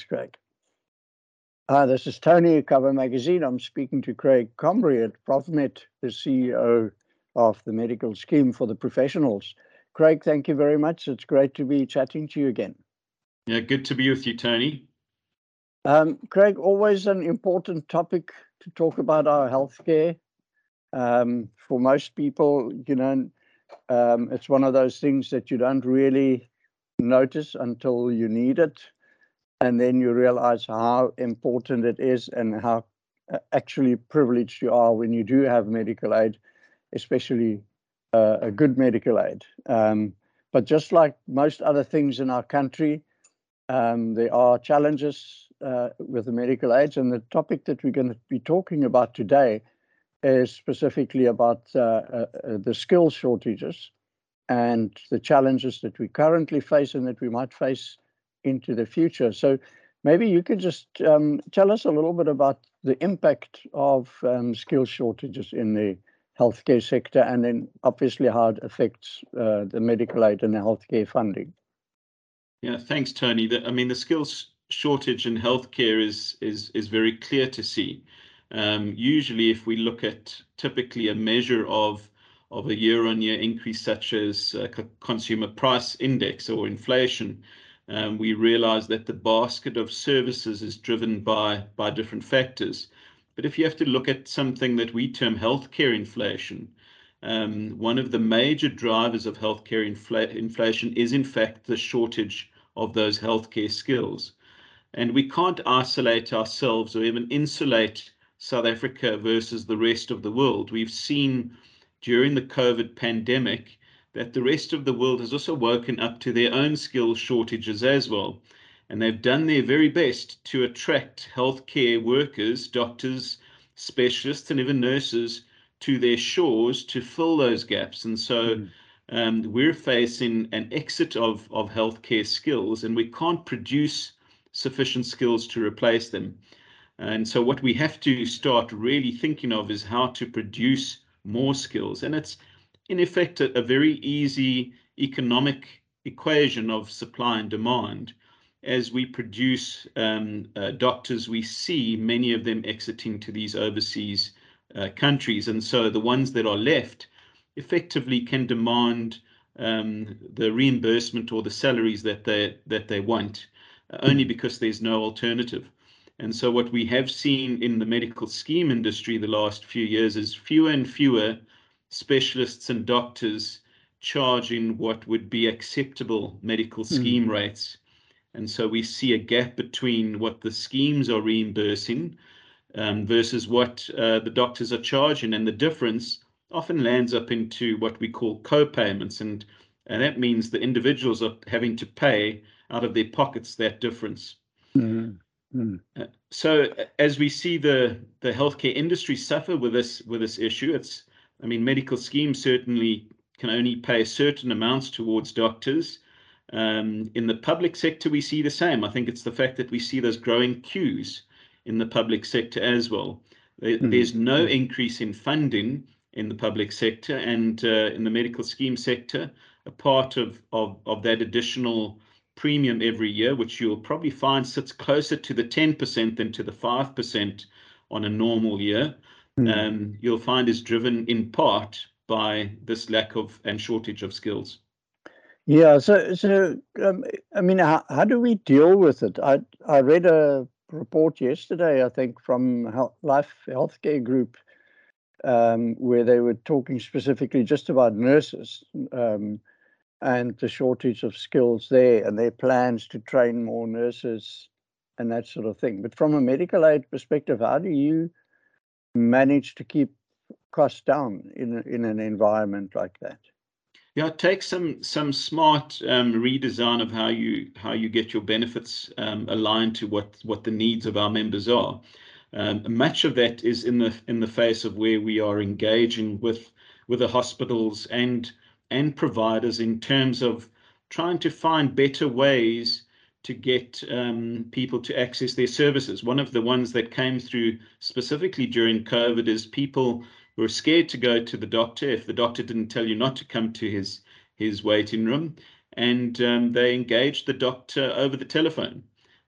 Thanks, Craig. Hi, this is Tony, Cover Magazine. I'm speaking to Craig Comrie at ProfMed, the CEO of the medical scheme for the professionals. Craig, thank you very much. It's great to be chatting to you again. Yeah, good to be with you, Tony. Um, Craig, always an important topic to talk about our healthcare. Um, for most people, you know, um, it's one of those things that you don't really notice until you need it and then you realize how important it is and how uh, actually privileged you are when you do have medical aid, especially uh, a good medical aid. Um, but just like most other things in our country, um, there are challenges uh, with the medical aids, and the topic that we're going to be talking about today is specifically about uh, uh, the skill shortages and the challenges that we currently face and that we might face into the future. So maybe you could just um, tell us a little bit about the impact of um, skill shortages in the healthcare sector and then obviously how it affects uh, the medical aid and the healthcare funding. Yeah, thanks, Tony. The, I mean, the skills shortage in healthcare is is is very clear to see. Um, usually, if we look at typically a measure of of a year-on-year increase, such as uh, consumer price index or inflation, um, we realize that the basket of services is driven by, by different factors. But if you have to look at something that we term healthcare inflation, um, one of the major drivers of healthcare infl- inflation is, in fact, the shortage of those healthcare skills. And we can't isolate ourselves or even insulate South Africa versus the rest of the world. We've seen during the COVID pandemic that the rest of the world has also woken up to their own skill shortages as well. And they've done their very best to attract healthcare workers, doctors, specialists, and even nurses to their shores to fill those gaps. And so mm. um, we're facing an exit of, of healthcare skills, and we can't produce sufficient skills to replace them. And so what we have to start really thinking of is how to produce more skills. And it's in effect, a, a very easy economic equation of supply and demand. As we produce um, uh, doctors, we see many of them exiting to these overseas uh, countries. And so the ones that are left effectively can demand um, the reimbursement or the salaries that they, that they want, uh, only because there's no alternative. And so what we have seen in the medical scheme industry the last few years is fewer and fewer specialists and doctors charging what would be acceptable medical hmm. scheme mm. rates. And so we see a gap between what the schemes are reimbursing um, versus what uh, the doctors are charging. And the difference often lands up into what we call co-payments. And, and that means the individuals are having to pay out of their pockets that difference. Mm. Mm. Uh, so as we see the, the healthcare industry suffer with this with this issue, it's I mean, medical schemes certainly can only pay certain amounts towards doctors. Um, in the public sector, we see the same. I think it's the fact that we see those growing queues in the public sector as well. mm There's no hmm. increase in funding in the public sector and uh, in the medical scheme sector. A part of, of, of that additional premium every year, which you'll probably find sits closer to the 10% than to the 5% on a normal year mm. um, you'll find is driven in part by this lack of and shortage of skills. Yeah, so so um, I mean, how, how do we deal with it? I I read a report yesterday, I think, from Health, Life Healthcare Group, um, where they were talking specifically just about nurses um, and the shortage of skills there, and their plans to train more nurses and that sort of thing. But from a medical aid perspective, how do you manage to keep costs down in in an environment like that? Yeah, take some some smart um, redesign of how you how you get your benefits um, aligned to what what the needs of our members are. Um, much of that is in the in the face of where we are engaging with with the hospitals and and providers in terms of trying to find better ways to get um, people to access their services. One of the ones that came through specifically during COVID is people were scared to go to the doctor if the doctor didn't tell you not to come to his his waiting room, and um, they engaged the doctor over the telephone.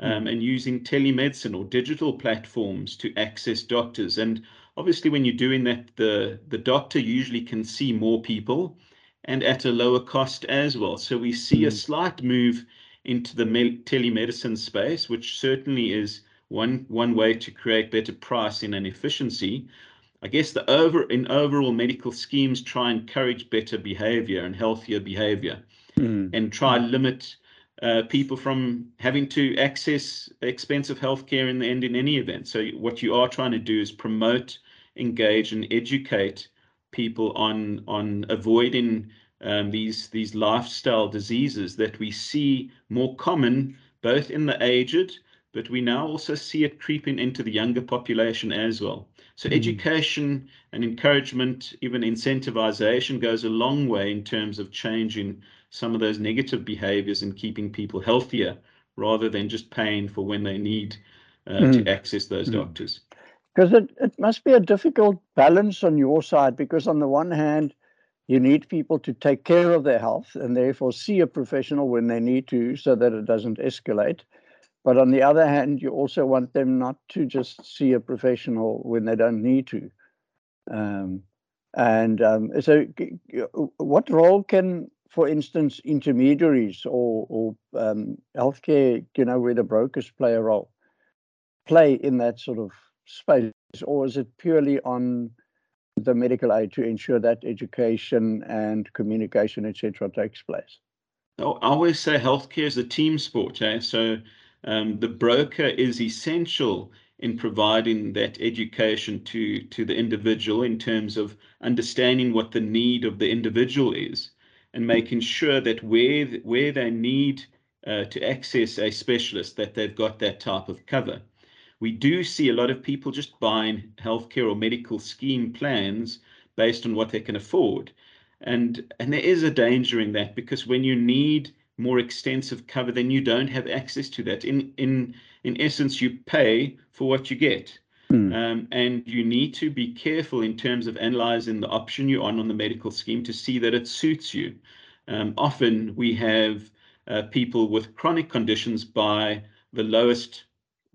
um, and using telemedicine or digital platforms to access doctors. And obviously, when you're doing that, the, the doctor usually can see more people and at a lower cost as well. So we see a slight move into the telemedicine space, which certainly is one one way to create better pricing and efficiency. I guess the over in overall medical schemes try and encourage better behavior and healthier behavior mm. and try limit uh, people from having to access expensive healthcare in the end in any event. So what you are trying to do is promote, engage, and educate people on on avoiding um, these these lifestyle diseases that we see more common both in the aged, but we now also see it creeping into the younger population as well. So mm-hmm. education and encouragement, even incentivization, goes a long way in terms of changing some of those negative behaviors and keeping people healthier rather than just paying for when they need uh, mm. to access those mm. doctors. Because it, it must be a difficult balance on your side because on the one hand, you need people to take care of their health and therefore see a professional when they need to so that it doesn't escalate. But on the other hand, you also want them not to just see a professional when they don't need to. Um, and um, so, what role can for instance, intermediaries or, or um, healthcare, you know, where the brokers play a role, play in that sort of space, or is it purely on the medical aid to ensure that education and communication, etc., takes place? I always say healthcare is a team sport. Eh? So um, the broker is essential in providing that education to to the individual in terms of understanding what the need of the individual is and making sure that where where they need uh, to access a specialist that they've got that type of cover. We do see a lot of people just buying healthcare or medical scheme plans based on what they can afford. And and there is a danger in that because when you need more extensive cover, then you don't have access to that. In in in essence, you pay for what you get. Mm. Um, and you need to be careful in terms of analyzing the option you're on on the medical scheme to see that it suits you. Um, often we have uh, people with chronic conditions buy the lowest,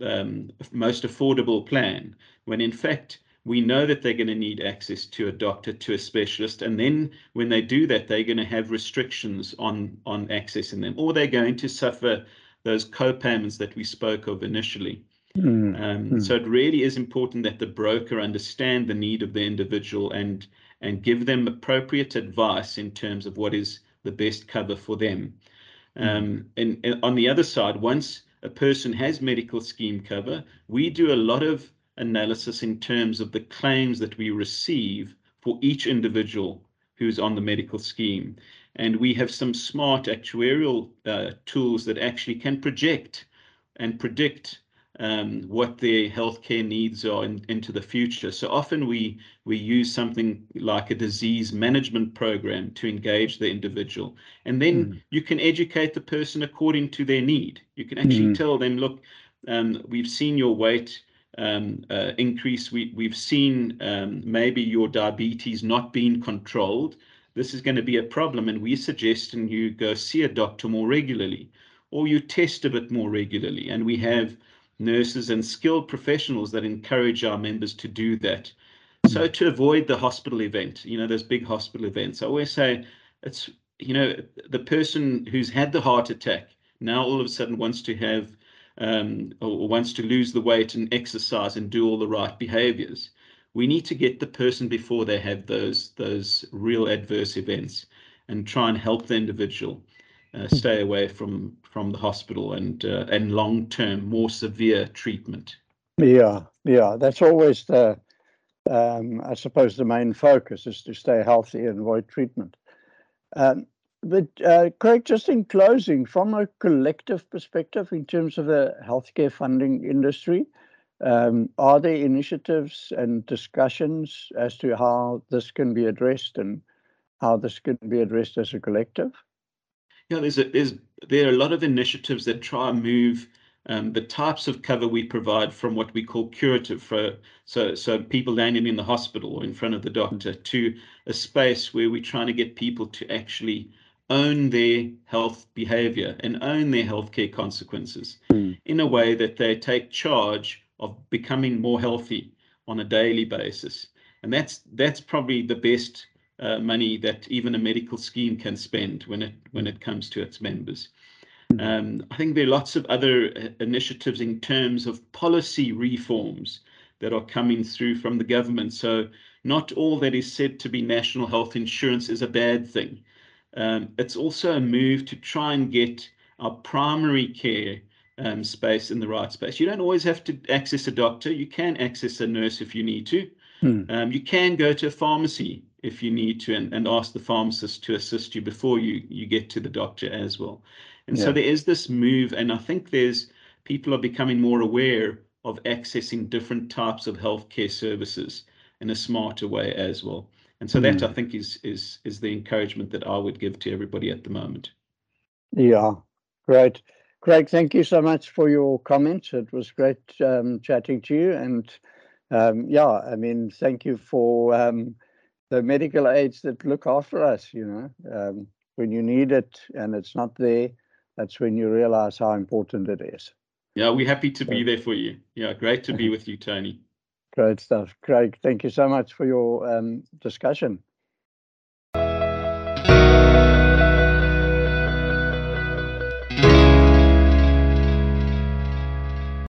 um, most affordable plan, when in fact we know that they're going to need access to a doctor, to a specialist, and then when they do that, they're going to have restrictions on on accessing them, or they're going to suffer those co-payments that we spoke of initially. Mm. Um, mm. So it really is important that the broker understand the need of the individual and and give them appropriate advice in terms of what is the best cover for them. Mm. Um, and, and on the other side, once a person has medical scheme cover, we do a lot of analysis in terms of the claims that we receive for each individual who's on the medical scheme. And we have some smart actuarial uh, tools that actually can project and predict um, what their healthcare needs are in, into the future. So often we we use something like a disease management program to engage the individual, and then mm. you can educate the person according to their need. You can actually mm. tell them, look, um, we've seen your weight um, uh, increase. We we've seen um, maybe your diabetes not being controlled. This is going to be a problem, and we suggest and you go see a doctor more regularly, or you test a bit more regularly, and we have nurses, and skilled professionals that encourage our members to do that. So to avoid the hospital event, you know, those big hospital events, I always say it's, you know, the person who's had the heart attack now all of a sudden wants to have um, or wants to lose the weight and exercise and do all the right behaviors. We need to get the person before they have those those real adverse events and try and help the individual uh, stay away from from the hospital and uh, and long term more severe treatment. Yeah, yeah, that's always the um, I suppose the main focus is to stay healthy and avoid treatment. Um, but uh, Craig, just in closing, from a collective perspective, in terms of the healthcare funding industry, um, are there initiatives and discussions as to how this can be addressed and how this can be addressed as a collective? Yeah, there's a, there's there are a lot of initiatives that try and move um, the types of cover we provide from what we call curative for so so people landing in the hospital or in front of the doctor to a space where we're trying to get people to actually own their health behavior and own their healthcare consequences Mm. in a way that they take charge of becoming more healthy on a daily basis. And that's that's probably the best uh, money that even a medical scheme can spend when it when it comes to its members. Um, I think there are lots of other uh, initiatives in terms of policy reforms that are coming through from the government. So not all that is said to be national health insurance is a bad thing. Um, it's also a move to try and get our primary care um, space in the right space. You don't always have to access a doctor. You can access a nurse if you need to. Hmm. Um, you can go to a pharmacy if you need to and, and ask the pharmacist to assist you before you, you get to the doctor as well. And so there is this move, and I think there's people are becoming more aware of accessing different types of healthcare services in a smarter way as well. And so that Mm. I think is is is the encouragement that I would give to everybody at the moment. Yeah, great. Craig, thank you so much for your comments. It was great um, chatting to you. And um, yeah, I mean, thank you for um, the medical aids that look after us. You know, um, when you need it and it's not there, that's when you realize how important it is. Yeah, we're happy to be there for you. Yeah, great to be with you, Tony. Great stuff. Craig, thank you so much for your um, discussion.